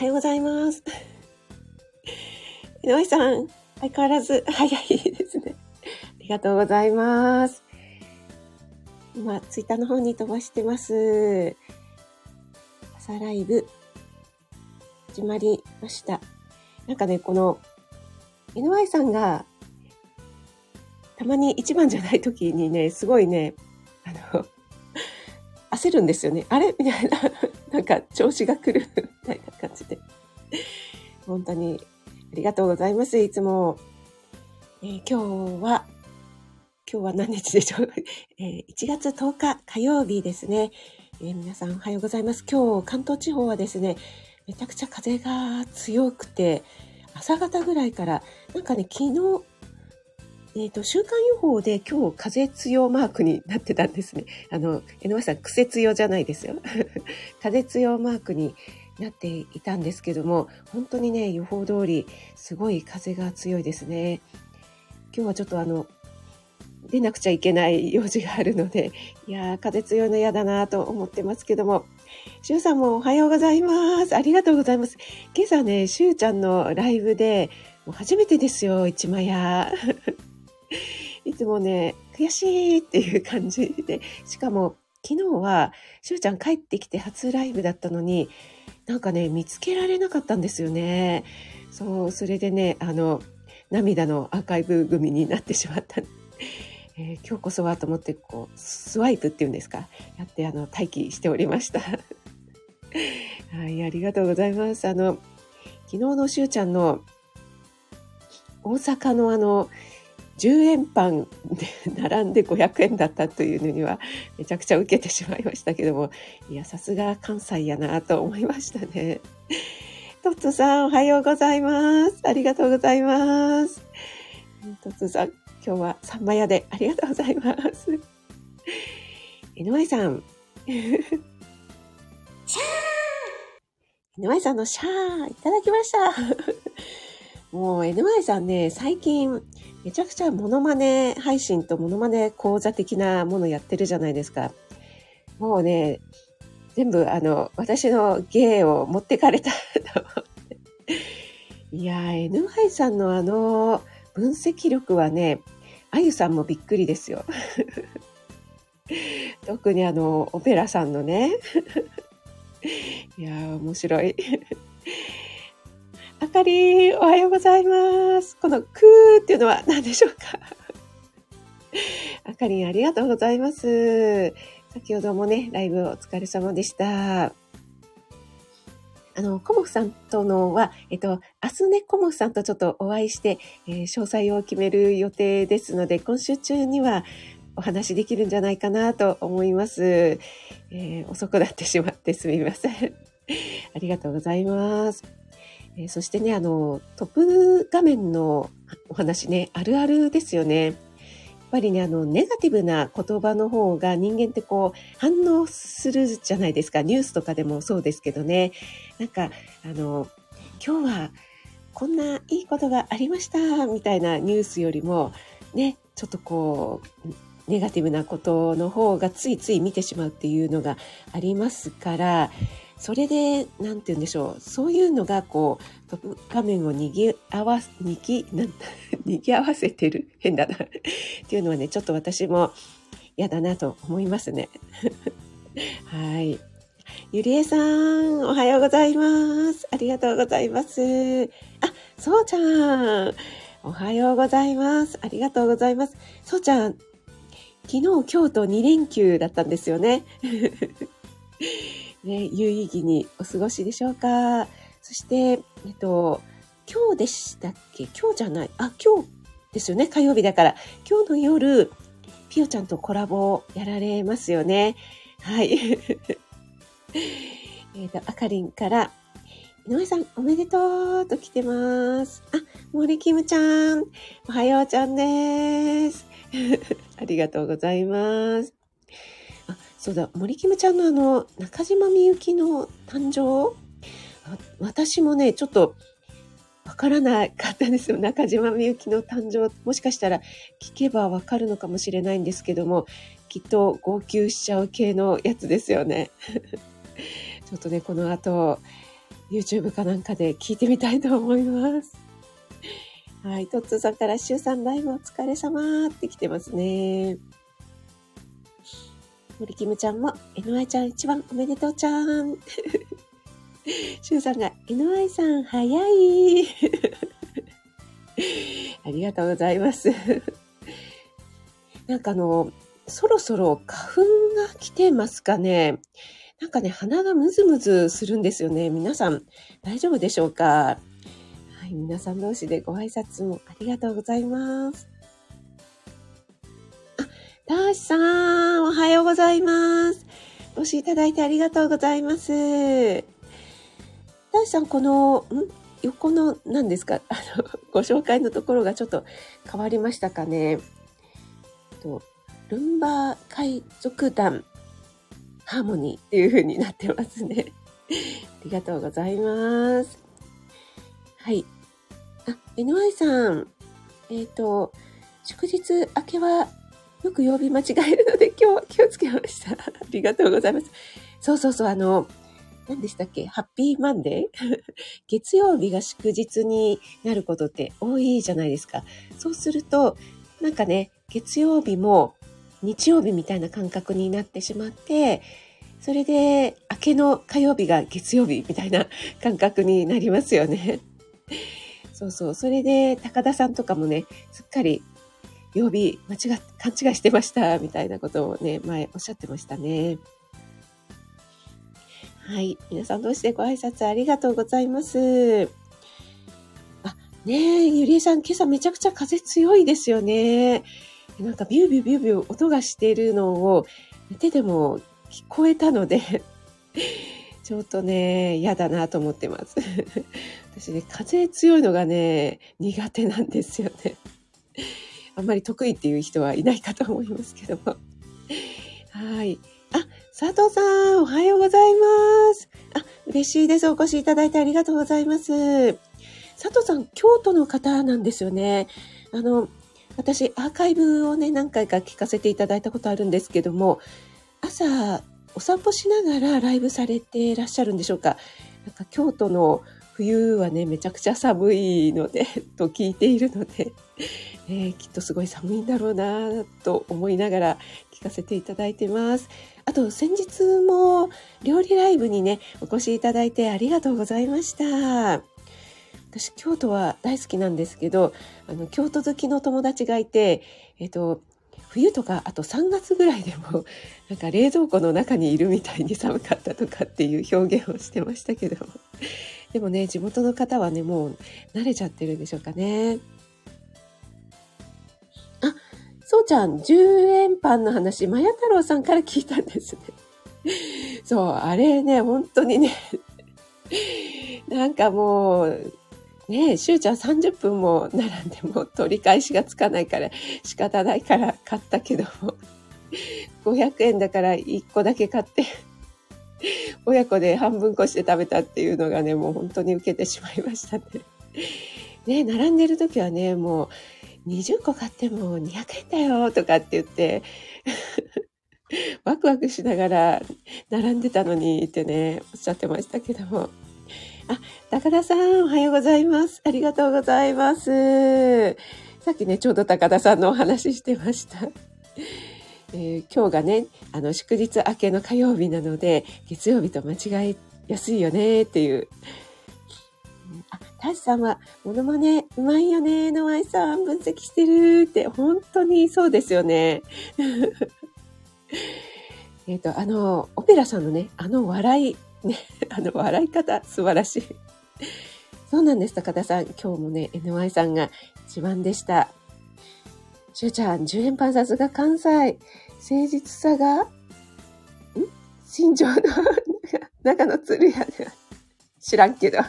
おはようございます。井上さん、相変わらず 早いですね。ありがとうございます。今、ツイッターの方に飛ばしてます。朝ライブ、始まりました。なんかね、この、NY さんが、たまに一番じゃない時にね、すごいね、あの、焦るんですよね。あれ？みたいな、なんか調子が来るみたいな感じで。本当にありがとうございます。いつも。えー、今日は、今日は何日でしょう、えー、1月10日火曜日ですね、えー、皆さんおはようございます。今日関東地方はですね、めちゃくちゃ風が強くて、朝方ぐらいから、なんかね、昨日、えっ、ー、と、週間予報で今日風強マークになってたんですね。あの、江上さん、癖強じゃないですよ。風強マークになっていたんですけども、本当にね、予報通り、すごい風が強いですね。今日はちょっとあの、出なくちゃいけない用事があるので、いやー、風強いの嫌だなと思ってますけども、しゅうさんもおはようございます。ありがとうございます。今朝ね、しゅうちゃんのライブで、初めてですよ、一枚や。いつもね、悔しいっていう感じで、しかも昨日は、しゅうちゃん帰ってきて初ライブだったのに、なんかね、見つけられなかったんですよね。そう、それでね、あの、涙のアーカイブ組になってしまった。えー、今日こそはと思って、こう、スワイプっていうんですか、やって、あの、待機しておりました。はい、ありがとうございます。あの、昨日のしゅうちゃんの大阪のあの、10円パンで並んで500円だったというのにはめちゃくちゃ受けてしまいましたけども、いや、さすが関西やなと思いましたね。トッツさん、おはようございます。ありがとうございます。トッツさん、今日はサンマ屋でありがとうございます。井上さん。シャー井上さんのシャーいただきました。もう NY さんね、最近めちゃくちゃモノマネ配信とモノマネ講座的なものやってるじゃないですか。もうね、全部あの、私の芸を持ってかれた。いやー、NY さんのあの、分析力はね、あゆさんもびっくりですよ。特にあの、オペラさんのね。いやー、面白い。あかり、おはようございます。このクーっていうのは何でしょうか？あかりん、ありがとうございます。先ほどもね、ライブお疲れ様でした。あの、コモフさんとのは、えっと、明日ね、コモフさんとちょっとお会いして、えー、詳細を決める予定ですので、今週中にはお話できるんじゃないかなと思います。えー、遅くなってしまってすみません。ありがとうございます。えー、そしてね、あの、トップ画面のお話ね、あるあるですよね。やっぱりね、あの、ネガティブな言葉の方が人間ってこう、反応するじゃないですか。ニュースとかでもそうですけどね。なんか、あの、今日はこんないいことがありましたみたいなニュースよりも、ね、ちょっとこう、ネガティブなことの方がついつい見てしまうっていうのがありますから、それで、なんて言うんでしょう。そういうのが、こう、トップ画面をにぎ合わ、にぎ、なん、にぎ合わせてる？変だなっていうのはね、ちょっと私も嫌だなと思いますね。はい。ゆりえさん、おはようございます。ありがとうございます。あ、そうちゃん。おはようございます。ありがとうございます。そうちゃん、昨日、今日と2連休だったんですよね。ね、有意義にお過ごしでしょうか？そして、えっと、今日でしたっけ？今日じゃない。あ、今日ですよね。火曜日だから。今日の夜、ピオちゃんとコラボやられますよね。はい。えっと、あかりんから、井上さん、おめでとうと来てます。あ、森キムちゃん、おはようちゃんです。ありがとうございます。そうだ、森キムちゃんのあの、中島みゆきの誕生？私もね、ちょっと、わからなかったんですよ。中島みゆきの誕生。もしかしたら聞けばわかるのかもしれないんですけども、きっと号泣しちゃう系のやつですよね。ちょっとね、この後、YouTube かなんかで聞いてみたいと思います。はい。トッツーさんから、シュウさんライブお疲れ様って来てますね。森キムちゃんも、NY ちゃん一番おめでとうちゃん。シュウさんが、NY さん早い。ありがとうございます。なんかあの、そろそろ花粉が来てますかね。なんかね、鼻がムズムズするんですよね。皆さん、大丈夫でしょうか？はい、皆さん同士でご挨拶もありがとうございます。あ、ダーシさん、おはようございます。お越しいただいてありがとうございます。ダーシさん、この、ん？横の、何ですか？あの、ご紹介のところがちょっと変わりましたかね？とルンバ海賊団ハーモニーっていう風になってますね。ありがとうございます。はい。あ、NY さん。えっ、ー、と、祝日明けはよく曜日間違えるので 今日は気をつけました。ありがとうございます。そうそうそう、あの、何でしたっけ？ハッピーマンデー？月曜日が祝日になることって多いじゃないですか。そうすると、なんかね、月曜日も日曜日みたいな感覚になってしまって、それで明けの火曜日が月曜日みたいな感覚になりますよね。そうそう。それで高田さんとかもね、すっかり曜日間違っ、勘違いしてましたみたいなことをね、前おっしゃってましたね。はい。皆さん同士でご挨拶ありがとうございます。あ、ねえ、ゆりえさん今朝めちゃくちゃ風強いですよね。なんかビュービュービュービュー音がしているのを手でも聞こえたので ちょっとね、嫌だなと思ってます。私ね、風強いのがね、苦手なんですよね。あんまり得意っていう人はいないかと思いますけども。はい。あ、佐藤さん、おはようございます。あ、嬉しいです。お越しいただいてありがとうございます。佐藤さん、京都の方なんですよね。あの、私、アーカイブをね、何回か聞かせていただいたことあるんですけども、朝、お散歩しながらライブされていらっしゃるんでしょうか。なんか京都の冬はね、めちゃくちゃ寒いので、と聞いているので、えー、きっとすごい寒いんだろうなと思いながら聞かせていただいてます。あと、先日も料理ライブにね、お越しいただいてありがとうございました。私、京都は大好きなんですけど、あの、京都好きの友達がいて、えっと、冬とか、あと3月ぐらいでも、なんか冷蔵庫の中にいるみたいに寒かったとかっていう表現をしてましたけど。でもね、地元の方はね、もう慣れちゃってるんでしょうかね。そうちゃん、10円パンの話、まや太郎さんから聞いたんですね。そう、あれね、本当にね、なんかもう、ねえ、しゅうちゃん30分も並んでも取り返しがつかないから仕方ないから買ったけども、500円だから1個だけ買って親子で半分こして食べたっていうのがね、もう本当に受けてしまいましたね。ね並んでる時はね、もう20個買っても200円だよとかって言ってワクワクしながら並んでたのにってね、おっしゃってましたけども。あ、高田さん、おはようございます。ありがとうございます。さっきね、ちょうど高田さんのお話ししてました。えー、今日がね、あの、祝日明けの火曜日なので、月曜日と間違いやすいよねっていう。タシさんは、モノマネうまいよね、ノアイさん、分析してるって、本当にそうですよね。えっと、あの、オペラさんのね、あの笑い、ね、あの、笑い方、素晴らしい。そうなんです、高田さん。今日もね、NY さんが一番でした。しゅうちゃん、10円パンさすが関西。誠実さが、ん？心情の中の鶴屋では知らんけど。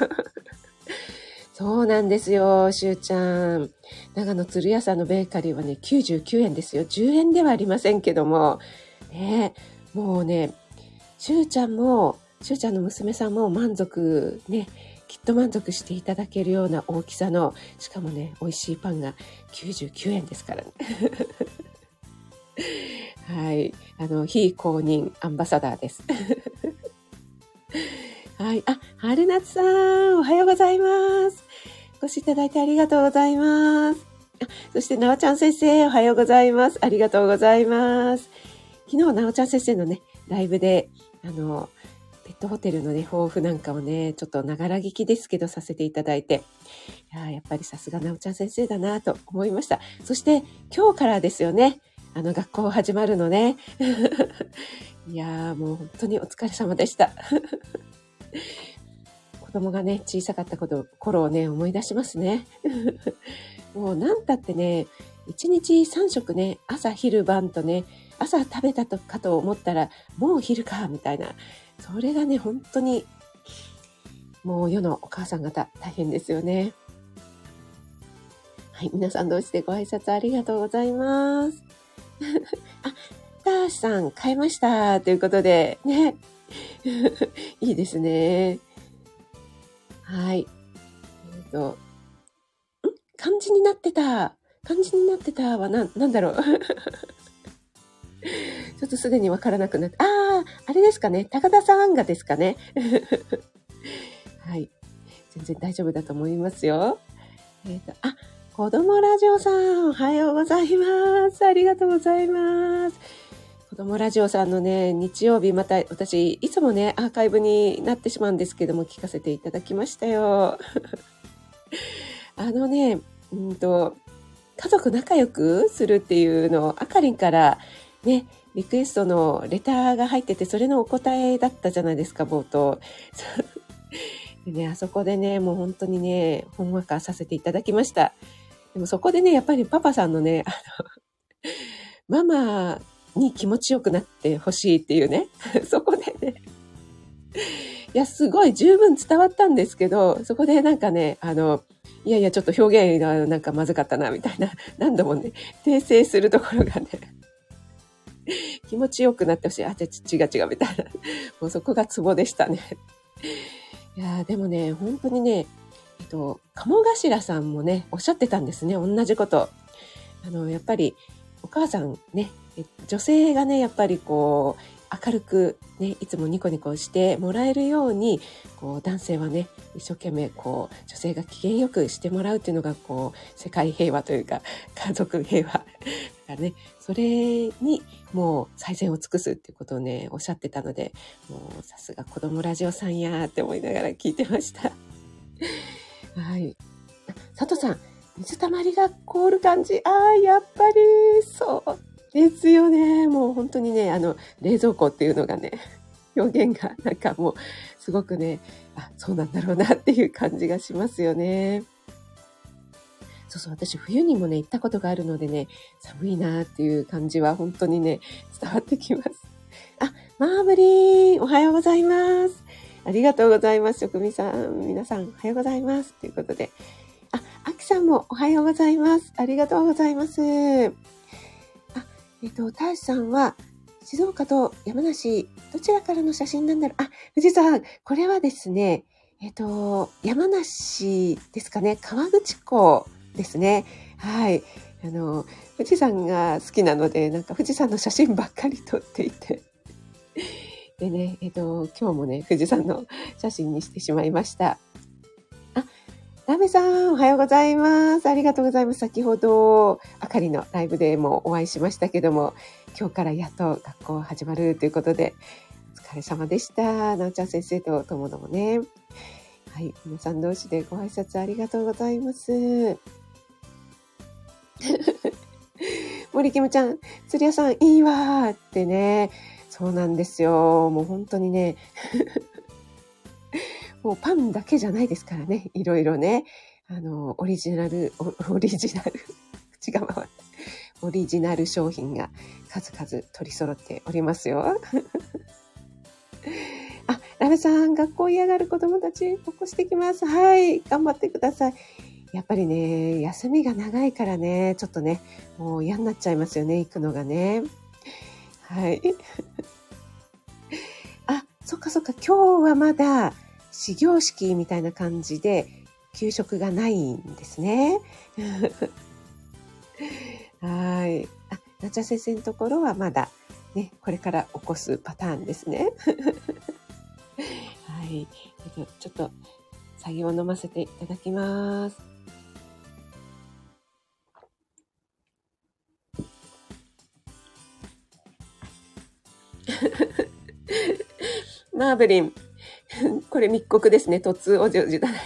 そうなんですよ、しゅうちゃん。長野鶴屋さんのベーカリーはね、99円ですよ。10円ではありませんけども。ね、もうね、しゅうちゃんもしゅうちゃんの娘さんも満足ね、きっと満足していただけるような大きさの、しかもね、美味しいパンが99円ですからね。はい。あの、非公認アンバサダーです。はい。あ、春夏さん、おはようございます。お越しいただいてありがとうございます。あそして、なおちゃん先生、おはようございます。ありがとうございます。昨日、なおちゃん先生のね、ライブで、あの、ペットホテルのね、抱負なんかをね、ちょっとながら聞きですけどさせていただいて、いややっぱりさすがなおちゃん先生だなと思いました。そして、今日からですよね。あの、学校始まるのね。いやー、もう本当にお疲れ様でした。子供がね、小さかったこと頃をね、思い出しますね。もう何たってね、1日3食ね、朝昼晩とね、朝食べたとかと思ったら、もう昼か、みたいな。それがね、本当に、もう世のお母さん方、大変ですよね。はい、皆さん同士でご挨拶ありがとうございます。あ、ターシさん、買いました。ということで、ね。いいですね。はい。えっ、ー、と、ん？漢字になってた。漢字になってたはな、なんだろう。ちょっとすでにわからなくなって、ああ、あれですかね。高田さんがですかね。はい。全然大丈夫だと思いますよ。えっ、ー、と、あ、子供ラジオさん、おはようございます。ありがとうございます。供ラジオさんのね、日曜日また私、いつもね、アーカイブになってしまうんですけども、聞かせていただきましたよ。あのね、うんと、家族仲良くするっていうのを、あかりんからね、リクエストのレターが入ってて、それのお答えだったじゃないですか、冒頭。でね、あそこでね、もう本当にね、ほんわかさせていただきました。でもそこでね、やっぱりパパさんのね、あの、ママに気持ちよくなってほしいっていうね。そこでね。いや、すごい十分伝わったんですけど、そこでなんかね、あの、いやいや、ちょっと表現がなんかまずかったな、みたいな、何度もね、訂正するところがね、気持ちよくなってほしい。あ、違う違う、みたいな。もうそこがツボでしたね。いやでもね、本当にね、えっと、鴨頭さんもね、おっしゃってたんですね。同じこと。あの、やっぱり、お母さんね、女性がね、やっぱりこう、明るくね、いつもニコニコしてもらえるように、こう、男性はね、一生懸命こう、女性が機嫌よくしてもらうっていうのが、こう、世界平和というか、家族平和。だからね、それにもう最善を尽くすっていうことをね、おっしゃってたので、もうさすが子供ラジオさんやって思いながら聞いてました。はい。佐藤さん、水たまりが凍る感じ。ああ、やっぱり、そうですよね。もう本当にね、あの、冷蔵庫っていうのがね、表現がなんかもう、すごくね、あ、そうなんだろうなっていう感じがしますよね。そうそう、私冬にもね、行ったことがあるのでね、寒いなっていう感じは本当にね、伝わってきます。あ、マーブリン、おはようございます。ありがとうございます。職味さん、皆さん、おはようございます。ということで。あ、あきさんもおはようございます。ありがとうございます。えっ、と、たーしさんは、静岡と山梨、どちらからの写真なんだろう？あ、富士山、これはですね、えっ、と、山梨ですかね、川口湖ですね。はい。あの、富士山が好きなので、なんか富士山の写真ばっかり撮っていて。でね、えっ、と、今日もね、富士山の写真にしてしまいました。ラメさん、おはようございます。ありがとうございます。先ほど、あかりのライブでもお会いしましたけども、今日からやっと学校始まるということで、お疲れ様でした。なおちゃん先生とともどもね。はい、皆さん同士でご挨拶ありがとうございます。森キムちゃん、釣り屋さんいいわーってね。そうなんですよ。もう本当にね。もうパンだけじゃないですからね。いろいろね。あの、オリジナル、オリジナル、口が回って、オリジナル商品が数々取り揃っておりますよ。あ、ラメさん、学校嫌がる子供たち起こしてきます。はい、頑張ってください。やっぱりね、休みが長いからね、ちょっとね、もう嫌になっちゃいますよね、行くのがね。はい。あ、そっかそっか、今日はまだ始業式みたいな感じで、給食がないんですね。はい。あ、なちゃ先生のところはまだ、ね、これから起こすパターンですね。はい。ちょっと、作業を飲ませていただきます。マーブリン。これ密告ですね。突おじおじだ。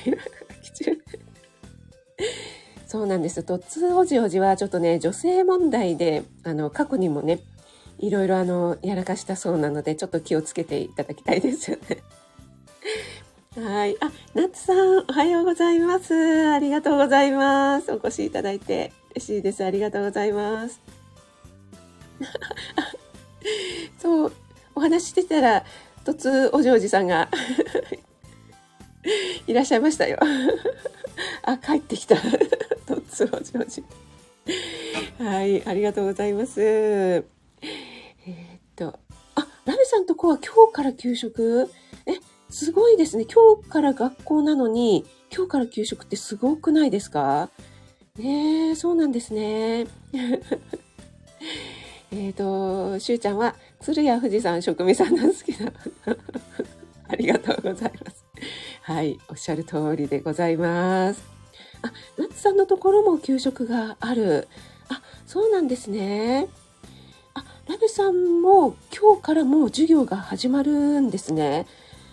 そうなんです。突おじおじはちょっとね、女性問題で、あの、過去にもね、いろいろあの、やらかしたそうなので、ちょっと気をつけていただきたいですよね。はい。あ、ナッツさん、おはようございます。ありがとうございます。お越しいただいて嬉しいです。ありがとうございます。そう、お話してたら、突お嬢さんが いらっしゃいましたよ。あ、帰ってきた。突お嬢司。はい、ありがとうございます。えー、っと、あ、ラメさんとこは今日から給食？え、すごいですね。今日から学校なのに、今日から給食ってすごくないですか？ねえ、そうなんですね。えっと、しゅうちゃんは、鶴屋富士山職味さんなんですけど。ありがとうございます。はい、おっしゃる通りでございます。あ、ナツさんのところも給食がある。あ、そうなんですね。あ、ラベさんも今日からもう授業が始まるんですね。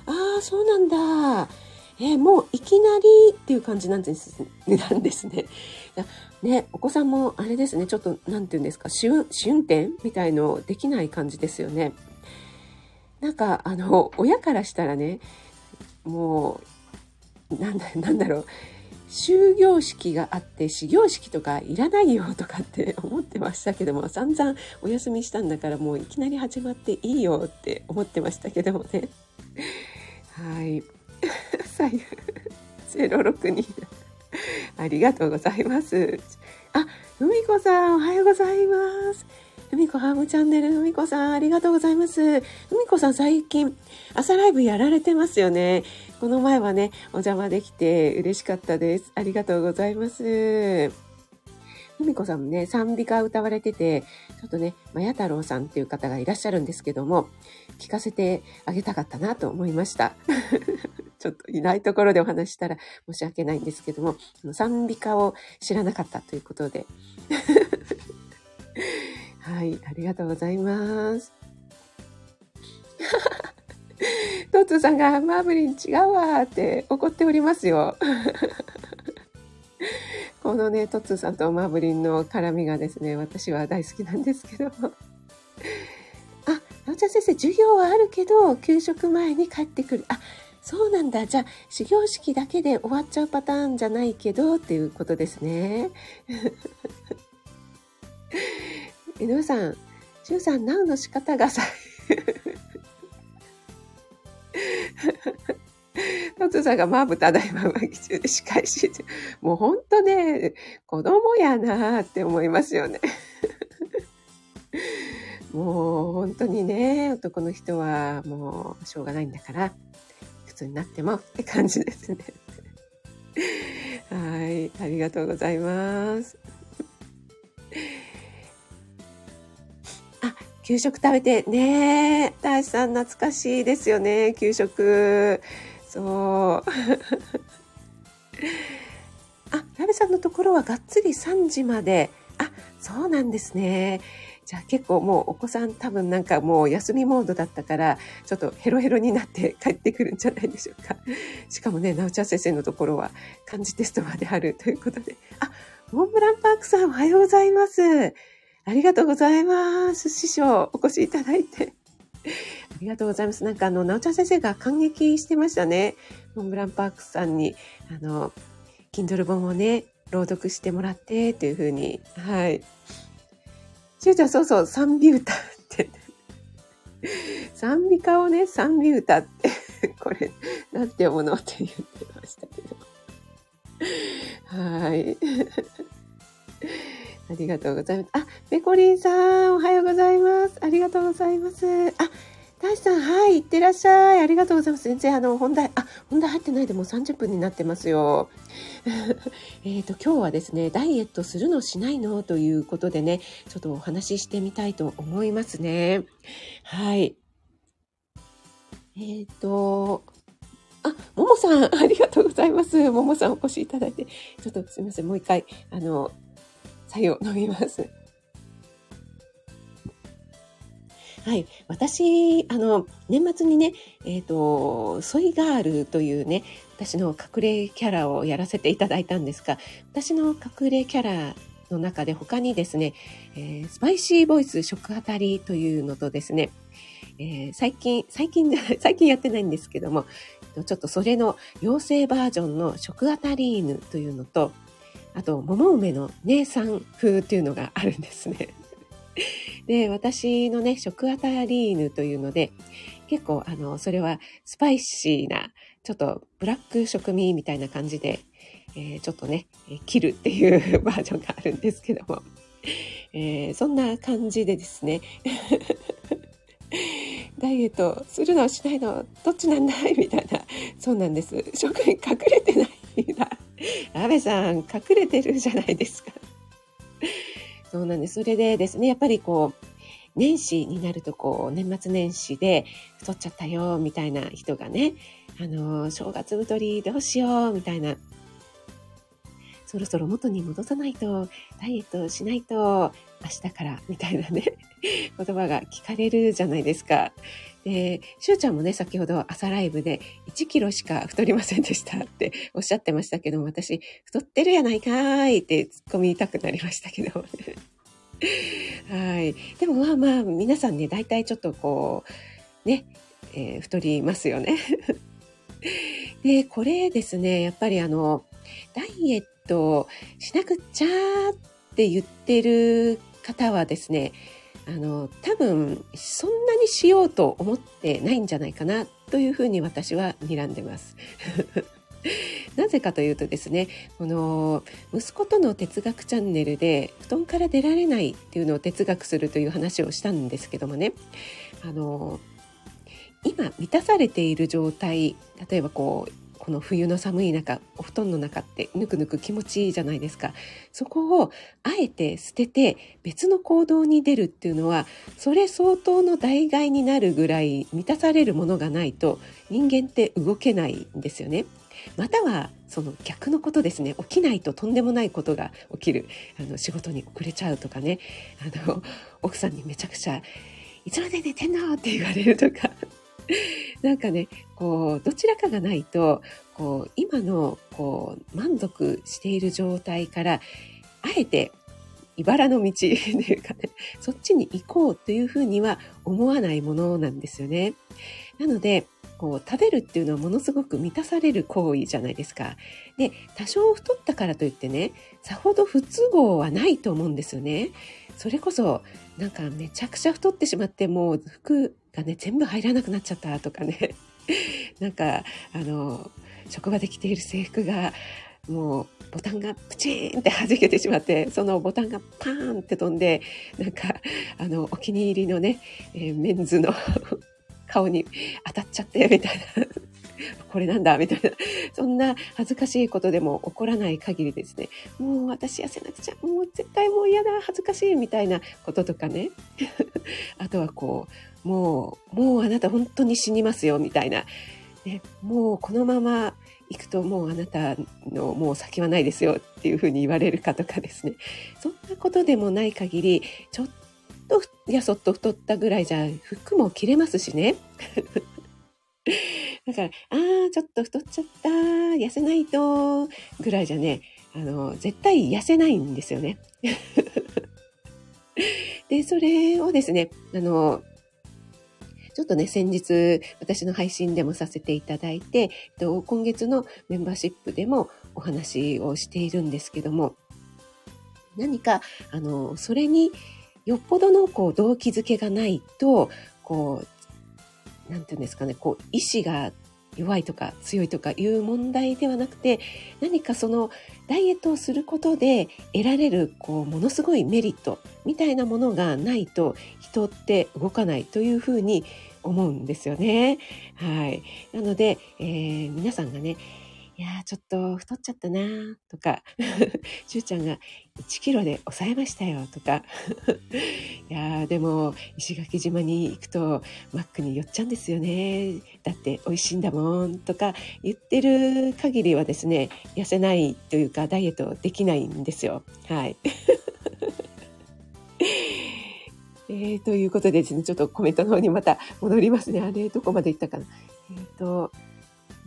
ああ、そうなんだ。えー、もういきなりっていう感じなんですね なんですね。ね、お子さんもあれですね、ちょっと、なんて言うんですか、試運試運転みたいのできない感じですよね。なんか、あの、親からしたらね、もう、なんだ、なんだろう、終業式があって始業式とかいらないよとかって 思ってましたけども散々お休みしたんだからもういきなり始まっていいよって思ってましたけどもねはい。左右、062。ありがとうございます。あ、ふみこさん、おはようございます。ふみこハームチャンネル、ふみこさん、ありがとうございます。ふみこさん、最近、朝ライブやられてますよね。この前はね、お邪魔できて嬉しかったです。ありがとうございます。ふみこさんもね、賛美歌歌われてて、ちょっとね、まや太郎さんっていう方がいらっしゃるんですけども、聞かせてあげたかったなと思いました。ちょっといないところでお話したら申し訳ないんですけども、賛美歌を知らなかったということで。はい、ありがとうございます。トッツーさんがマーブリン違うわって怒っておりますよ。このね、トッツーさんとマーブリンの絡みがですね、私は大好きなんですけど。あ、なおちゃん先生、授業はあるけど、給食前に帰ってくる。あ、そうなんだ。じゃあ、始業式だけで終わっちゃうパターンじゃないけど、っていうことですね。井上さん、しゅうさん、ナウの仕方がさ、トツさんがマーブただいま上着中で仕返し。もうほんとね、子供やなーって思いますよね。もう本当にね、男の人はもうしょうがないんだから、普通になってもって感じですね。はい、ありがとうございます。あ、給食食べてね大志さん懐かしいですよね、給食。そう。あ、ラベさんのところはがっつり3時まで。あ、そうなんですね。じゃあ結構もうお子さん多分なんかもう休みモードだったから、ちょっとヘロヘロになって帰ってくるんじゃないでしょうか。しかもね、なおちゃん先生のところは漢字テストまであるということで。あ、モンブランパークさんおはようございます。ありがとうございます。師匠お越しいただいて。ありがとうございます。なんかあの、なおちゃん先生が感激してましたね。モンブランパークさんに、あの、Kindle 本をね、朗読してもらってっていうふうに、はい。しゅうちゃん、そうそう、賛美歌って。賛美歌をね、賛美歌って、これ、なんて読むのって言ってましたけど。はい。ありがとうございます。あ、ペコリンさん、おはようございます。ありがとうございます。あ、大志さん、はい、いってらっしゃい。ありがとうございます。全然、あの、本題、あ、本題入ってないでもう30分になってますよ。えっと、今日はですね、ダイエットするのしないの？ということでね、ちょっとお話ししてみたいと思いますね。はい。えっ、ー、と、あ、ももさん、ありがとうございます。ももさんお越しいただいて。ちょっとすみません。もう一回、あの、作用飲みます。はい。私、あの、年末にね、えっ、ー、と、ソイガールというね、私の隠れキャラをやらせていただいたんですが、私の隠れキャラの中で他にですね、えー、スパイシーボイス食あたりというのとですね、えー、最近、最近じゃない、最近やってないんですけども、ちょっとそれの妖精バージョンの食あたり犬というのと、あと、桃梅の姉さん風っていうのがあるんですね。で、私のね、食あたり犬というので、結構、あの、それはスパイシーな、ちょっとブラック食味みたいな感じで、えー、ちょっとね、切るっていう バージョンがあるんですけども、えー、そんな感じでですね、ダイエットするのしないのどっちなんだい？みたいな。そうなんです。食に隠れてないんだ。安倍さん、隠れてるじゃないですか。そうなんです。それでですね、やっぱりこう、年始になるとこう、年末年始で太っちゃったよ、みたいな人がね、あの、正月太りどうしよう、みたいな。そろそろ元に戻さないと、ダイエットしないと、明日から、みたいなね、言葉が聞かれるじゃないですか。で、しゅうちゃんもね、先ほど朝ライブで1キロしか太りませんでしたっておっしゃってましたけども、私、太ってるやないかーいって突っ込みたくなりましたけど。はい。でもまあまあ、皆さんね、大体ちょっとこう、ね、えー、太りますよね。で、これですね、やっぱりあの、ダイエットしなくちゃーって言ってる方はですね、あの、多分、そんなにしようと思ってないんじゃないかな、というふうに私は睨んでます。なぜかというとですね、この息子との哲学チャンネルで布団から出られないっていうのを哲学するという話をしたんですけどもね、あの、今満たされている状態、例えばこう、この冬の寒い中お布団の中ってぬくぬく気持ちいいじゃないですか。そこをあえて捨てて別の行動に出るっていうのはそれ相当の代替になるぐらい満たされるものがないと人間って動けないんですよね。またはその逆のことですね。起きないととんでもないことが起きる。あの仕事に遅れちゃうとかね。あの奥さんにめちゃくちゃ「いつまで寝てんの?」って言われるとか。なんかね、こう、どちらかがないと、こう、今の、こう、満足している状態から、あえて、茨の道というかね、そっちに行こうというふうには思わないものなんですよね。なので、こう食べるっていうのはものすごく満たされる行為じゃないですか。で、多少太ったからといってね、さほど不都合はないと思うんですよね。それこそ、なんかめちゃくちゃ太ってしまって、もう服がね、全部入らなくなっちゃったとかね。なんか、あの、職場で着ている制服が、もうボタンがプチーンって弾けてしまって、そのボタンがパーンって飛んで、なんか、あの、お気に入りのね、えー、メンズの 顔に当たっちゃって、みたいな。これなんだみたいな。そんな恥ずかしいことでも起こらない限りですね。もう私痩せなくちゃ。もう絶対もう嫌だ。恥ずかしい。みたいなこととかね。あとはこう、もう、もうあなた本当に死にますよ。みたいな。ね、もうこのまま行くともうあなたのもう先はないですよっていうふうに言われるかとかですね。そんなことでもない限り、ちょっとやそっと太ったぐらいじゃ服も着れますしね。だから、ああ、ちょっと太っちゃった、痩せないと、ぐらいじゃね、あの、絶対痩せないんですよね。で、それをですね、あの、ちょっとね、先日、私の配信でもさせていただいて、今月のメンバーシップでもお話をしているんですけども、何か、あの、それによっぽどのこう動機づけがないと、こう、なんていうんですかね、こう、意志が弱いとか強いとかいう問題ではなくて、何かそのダイエットをすることで得られる、こう、ものすごいメリットみたいなものがないと人って動かないというふうに思うんですよね。はい。なので、えー、皆さんがね、いやちょっと太っちゃったなとか、しゅうちゃんが1キロで抑えましたよとかいやでも、石垣島に行くと、マックに寄っちゃうんですよね。だって美味しいんだもん、とか言ってる限りはですね、痩せないというか、ダイエットできないんですよ。はい。えー、ということでですね、ちょっとコメントの方にまた戻りますね。あれ、どこまで行ったかな。えっ、ー、と、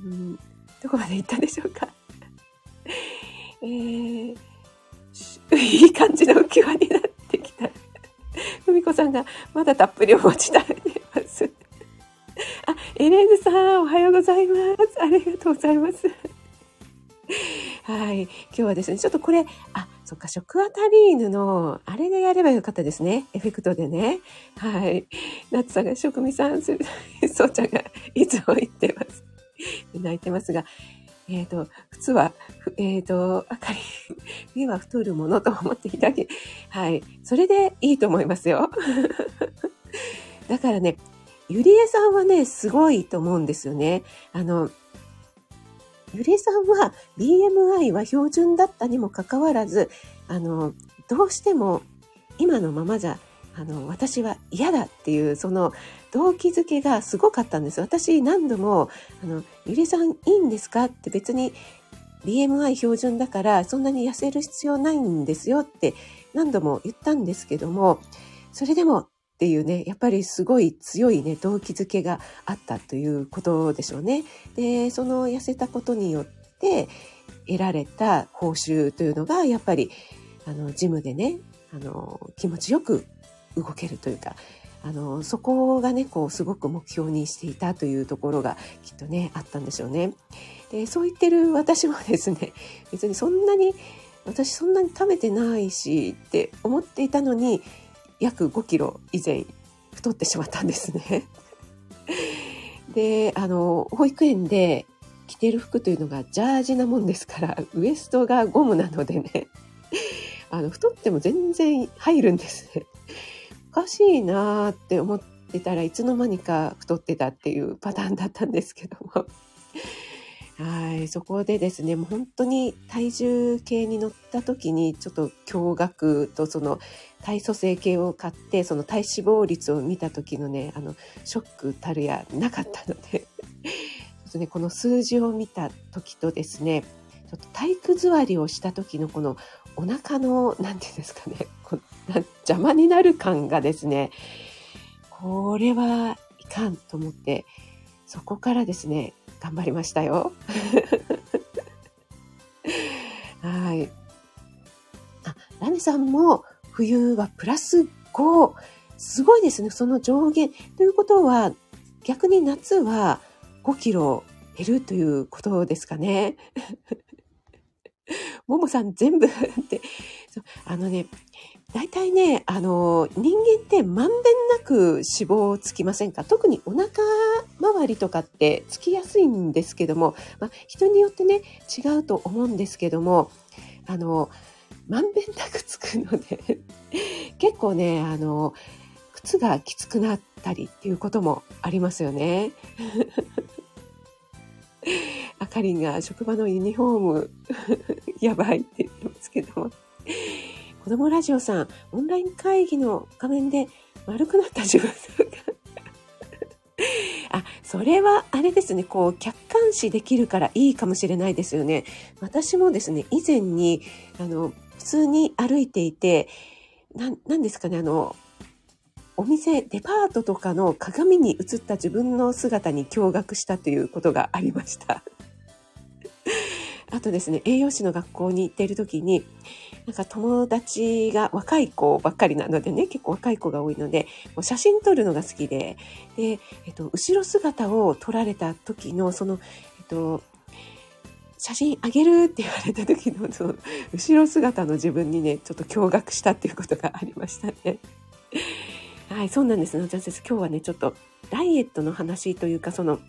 うん、どこまで行ったでしょうか。えー、いい感じの浮き輪になってきた。ふみこさんがまだたっぷりお持ち食べてます。あ、エレーヌさん、おはようございます。ありがとうございます。はい。今日はですね、ちょっとこれ、あ、そっか、食アタリーヌの、あれでやればよかったですね。エフェクトでね。はい。夏さんが、職味さん、そうちゃんがいつも言ってます。泣いてますが、えっ、ー、と、普通は、えっ、ー、と、あかり、冬は太るものと思っていたけ。はい。それでいいと思いますよ。だからね、ゆりえさんはね、すごいと思うんですよね。あの、ゆりえさんは BMI は標準だったにもかかわらず、あの、どうしても今のままじゃ、あの、私は嫌だっていう、その動機づけがすごかったんです。私何度も、あの、ゆりさんいいんですか？って別に BMI 標準だからそんなに痩せる必要ないんですよって何度も言ったんですけども、それでもっていうね、やっぱりすごい強いね、動機づけがあったということでしょうね。で、その痩せたことによって得られた報酬というのが、やっぱり、あの、ジムでね、あの、気持ちよく動けるというか、あの、そこがね、こう、すごく目標にしていたというところがきっとね、あったんでしょうね。で、そう言ってる私もですね、別にそんなに、私そんなに食べてないしって思っていたのに、約5キロ以前太ってしまったんですね。で、あの、保育園で着てる服というのがジャージなもんですから、ウエストがゴムなのでね、あの、太っても全然入るんですね。かしいなーって思ってたらいつの間にか太ってたっていうパターンだったんですけども。はい、そこでですね、もう本当に体重計に乗った時にちょっと驚愕とその体組成計を買ってその体脂肪率を見た時のね、あのショックたるやなかったのでちょっとね、この数字を見た時とですね、ちょっと体育座りをした時のこのお腹の、なんていうんですかね、こ邪魔になる感がですね、これはいかんと思って、そこからですね、頑張りましたよ。はい。あ、ラネさんも冬はプラス5。すごいですね、その上限。ということは、逆に夏は5キロ減るということですかね。ももさん全部ってあのね、大体ね、あの、人間ってまんべんなく脂肪つきませんか？特にお腹周りとかってつきやすいんですけども、まあ、人によってね、違うと思うんですけども、あの、まんべんなくつくので 結構ね、あの、靴がきつくなったりっていうこともありますよね。あかりんが職場のユニフォーム やばいって言ってますけども。子供ラジオさん、オンライン会議の画面で丸くなった自分が あ、それはあれですね、こう、客観視できるからいいかもしれないですよね。私もですね、以前に、あの、普通に歩いていて、な、なんですかね、あの、お店、デパートとかの鏡に映った自分の姿に驚愕したということがありました。あとですね、栄養士の学校に行っている時に、なんか友達が若い子ばっかりなのでね、結構若い子が多いので、もう写真撮るのが好きで、で、えっと、後ろ姿を撮られた時の、その、えっと、写真あげるって言われた時の、その、後ろ姿の自分にね、ちょっと驚愕したっていうことがありましたね。はい、そうなんです。私今日はね、ちょっとダイエットの話というか、その、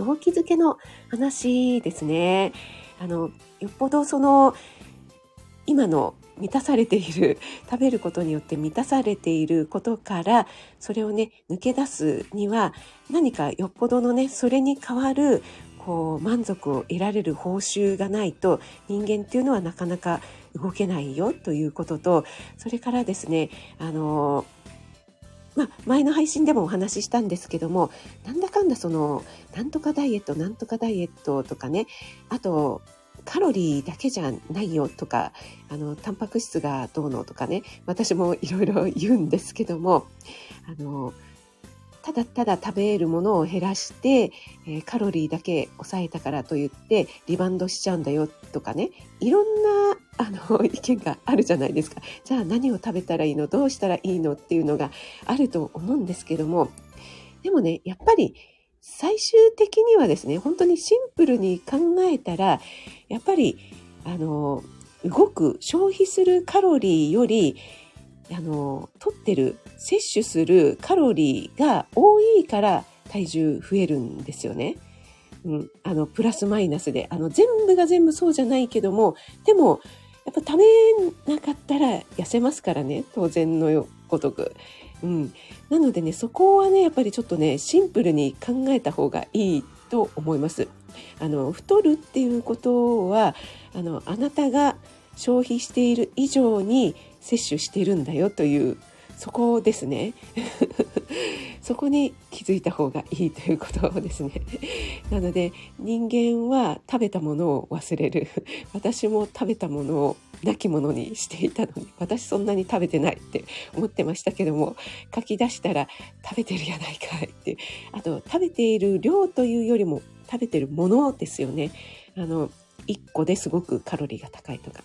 動機づけの話ですね。あの、よっぽどその、今の満たされている、食べることによって満たされていることから、それをね、抜け出すには、何かよっぽどのね、それに代わる、こう、満足を得られる報酬がないと、人間っていうのはなかなか動けないよということと、それからですね、あの、まあ、前の配信でもお話ししたんですけども、なんだかんだその、なんとかダイエット、なんとかダイエットとかね、あと、カロリーだけじゃないよとか、あの、タンパク質がどうのとかね、私もいろいろ言うんですけども、あの、ただただ食べるものを減らして、えー、カロリーだけ抑えたからといってリバウンドしちゃうんだよとかねいろんなあの意見があるじゃないですか。じゃあ何を食べたらいいの？どうしたらいいの？っていうのがあると思うんですけども。でもねやっぱり最終的にはですね本当にシンプルに考えたらやっぱりあの動く消費するカロリーよりあの取ってる摂取するカロリーが多いから体重増えるんですよね。うん、あのプラスマイナスで。あの全部が全部そうじゃないけどもでもやっぱ食べなかったら痩せますからね当然のごとく。うん、なのでねそこはねやっぱりちょっとねシンプルに考えた方がいいと思います。あの太るっていうことはあのあなたが消費している以上に摂取してるんだよというそこですねそこに気づいた方がいいということですね。なので人間は食べたものを忘れる。私も食べたものを亡き者にしていたのに私そんなに食べてないって思ってましたけども書き出したら食べてるやないかいって。あと食べている量というよりも食べてるものですよね。あの1個ですごくカロリーが高いとか、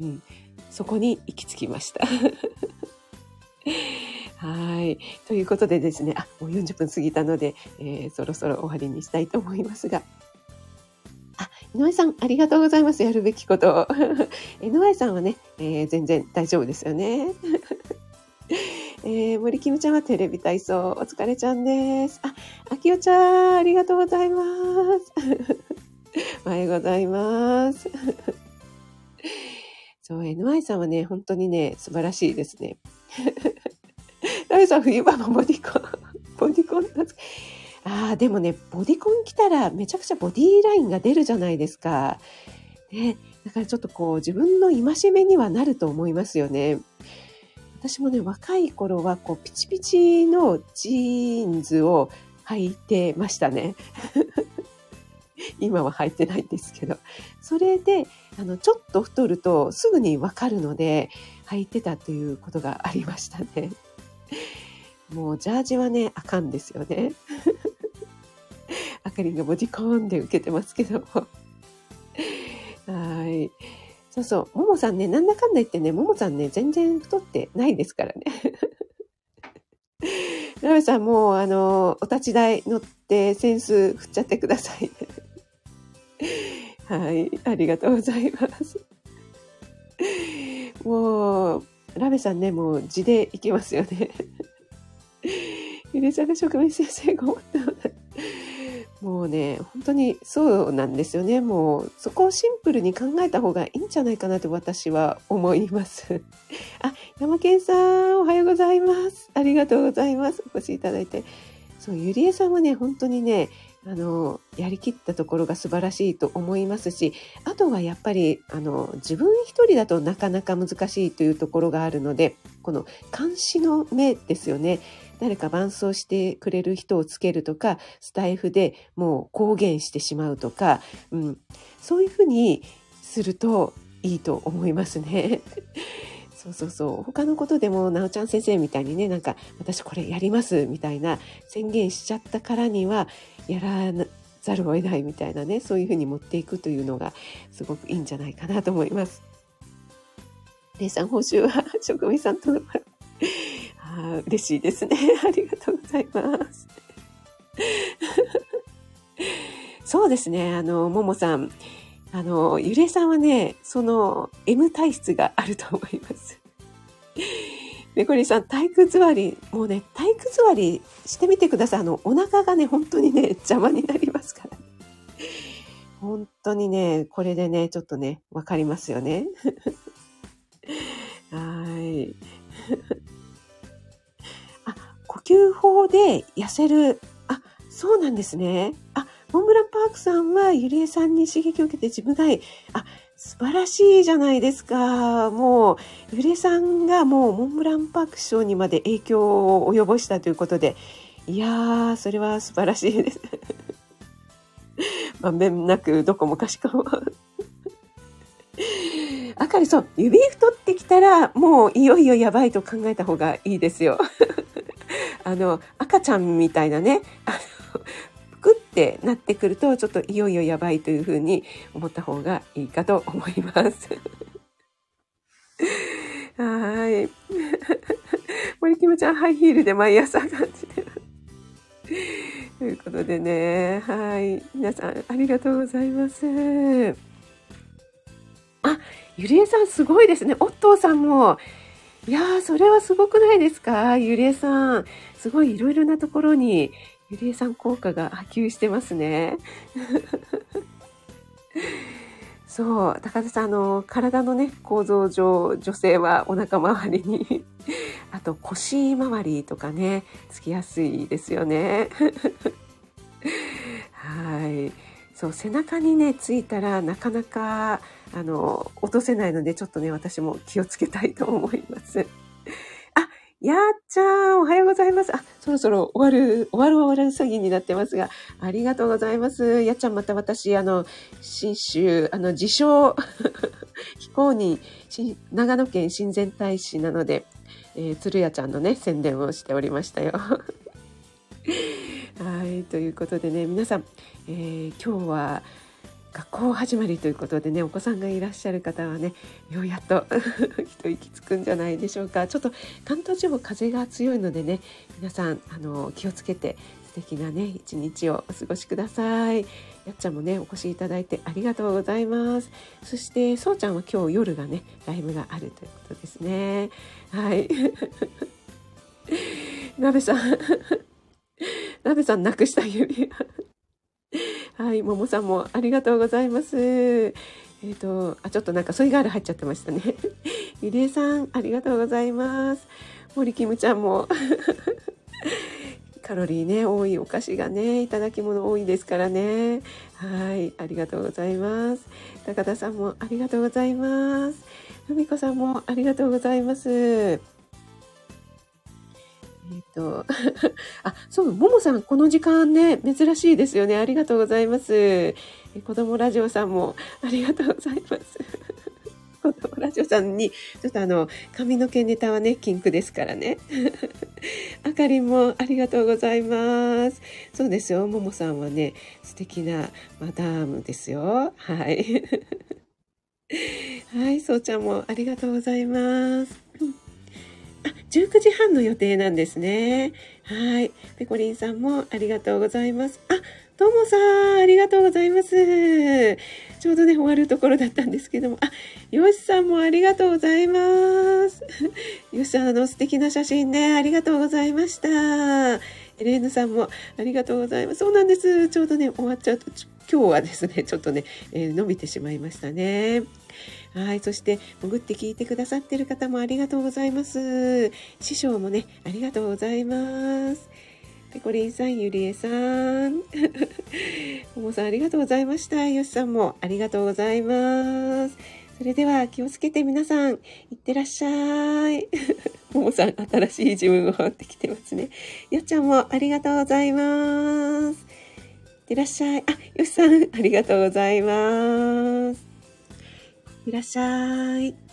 うん、そこに行き着きました。はい。ということでですね、あ、もう40分過ぎたので、えー、そろそろ終わりにしたいと思いますが。あ、井上さん、ありがとうございます。やるべきこと。井上さんはね、えー、全然大丈夫ですよね。えー、森キムちゃんはテレビ体操、お疲れちゃんです。あ、あきおちゃん、ありがとうございます。おはようございます。そう、NY さんはね、本当にね、素晴らしいですね。ラメさん、冬場のボディコン、ボディコンなんですああ、でもね、ボディコン着たらめちゃくちゃボディラインが出るじゃないですか。ね、だからちょっとこう、自分の戒めにはなると思いますよね。私もね、若い頃はこう、ピチピチのジーンズを履いてましたね。今は履いてないんですけど。それで、あの、ちょっと太るとすぐにわかるので、履いてたということがありましたね。もう、ジャージはね、あかんですよね。あかりんがボディコーンで受けてますけども。はい。そうそう。ももさんね、なんだかんだ言ってね、ももさんね、全然太ってないですからね。ラメさんもう、あの、お立ち台乗ってセンス振っちゃってください、はい、ありがとうございます。もう、ラメさんね、もう字でいきますよね。ゆりさが職人先生が思ったの。もうね、本当にそうなんですよね。もう、そこをシンプルに考えた方がいいんじゃないかなと私は思います。あ、山健さん、おはようございます。ありがとうございます。お越しいただいて。そう、ゆりえさんはね、本当にね、あの、やりきったところが素晴らしいと思いますし、あとはやっぱり、あの、自分一人だとなかなか難しいというところがあるので、この監視の目ですよね。誰か伴走してくれる人をつけるとか、スタイフでもう公言してしまうとか、うん、そういうふうにするといいと思いますね。そうそうそう。他のことでも、なおちゃん先生みたいにね、なんか、私これやりますみたいな宣言しちゃったからには、やらざるを得ないみたいなね、そういうふうに持っていくというのが、すごくいいんじゃないかなと思います。レさん、報酬は職人さんとの あ嬉しいですね。ありがとうございます。そうですね。あの、ももさん。あの、ゆれさんはね、その M 体質があると思います。め こりさん、体育座り、もうね、体育座りしてみてください。あの、お腹がね、本当にね、邪魔になりますから。本当にね、これでね、ちょっとね、わかりますよね。はい。あ呼吸法で痩せる。あ、そうなんですね。あ、モンブランパークさんはゆりえさんに刺激を受けて自分がいい。あ、素晴らしいじゃないですか。もう、ゆれさんがもうモンブランパーク賞にまで影響を及ぼしたということで、いやー、それは素晴らしいです。まんべんなくどこもかしこも。あかりそう、指太ってきたら、もういよいよやばいと考えた方がいいですよ。あの、赤ちゃんみたいなね、あの、ってなってくると、ちょっといよいよやばいというふうに思った方がいいかと思います。はい。森キムちゃん、ハイヒールで毎朝感じてる。ということでね、はい。皆さん、ありがとうございます。あ、ゆりえさんすごいですね。おっとーさんも。いやー、それはすごくないですか？ゆりえさん。すごいいろいろなところにゆりえさん効果が波及してますね。そう、高田さん、あの、体のね、構造上、女性はお腹周りに あと腰周りとかね、つきやすいですよね。はい。そう、背中にね、ついたらなかなか、あの、落とせないので、ちょっとね、私も気をつけたいと思います。やっちゃん、おはようございます。あ、そろそろ終わる、終わる終わる詐欺になってますが、ありがとうございます。やっちゃん、また私、あの、新州、あの、自称、非公認、長野県親善大使なので、えー、鶴屋ちゃんのね、宣伝をしておりましたよ。はい、ということでね、皆さん、えー、今日は、学校始まりということでねお子さんがいらっしゃる方はねようやっと 一息つくんじゃないでしょうか。ちょっと関東地方風が強いのでね皆さんあの気をつけて素敵なね一日をお過ごしください。やっちゃんもねお越しいただいてありがとうございます。そしてそうちゃんは今日夜がねライブがあるということですね。はい。なべさん。なべさんなくした指輪。はい、ももさんもありがとうございます。えっ、ー、と、あ、ちょっとなんかソイガール入っちゃってましたね。ゆりえさん、ありがとうございます。森キムちゃんも カロリーね、多いお菓子がね、いただき物多いですからね。はい、ありがとうございます。高田さんもありがとうございます。ふみこさんもありがとうございます。えっ、と、あ、そう、ももさん、この時間ね、珍しいですよね。ありがとうございます。え子供ラジオさんも、ありがとうございます。子供ラジオさんに、ちょっとあの、髪の毛ネタはね、キンクですからね。あかりんもありがとうございます。そうですよ、ももさんはね、素敵なマダムですよ。はい。はい、そうちゃんもありがとうございます。あ、19時半の予定なんですね。はい。ペコリンさんもありがとうございます。あ、ともさん、ありがとうございます。ちょうどね、終わるところだったんですけども、あ、よしさんもありがとうございます。よしさん、あの素敵な写真ね、ありがとうございました。エレーヌさんもありがとうございます。そうなんです。ちょうどね、終わっちゃうと、今日はですね、ちょっとね、えー、伸びてしまいましたね。はい。そして、潜って聞いてくださってる方もありがとうございます。師匠もね、ありがとうございます。ペコリンさん、ゆりえさん。ももさん、ありがとうございました。よしさんもありがとうございます。それでは気をつけて皆さん、いってらっしゃい。ももさん、新しい自分を持ってきてますね。よっちゃんもありがとうございます。いってらっしゃい。あ、よしさん、ありがとうございます。いらっしゃい。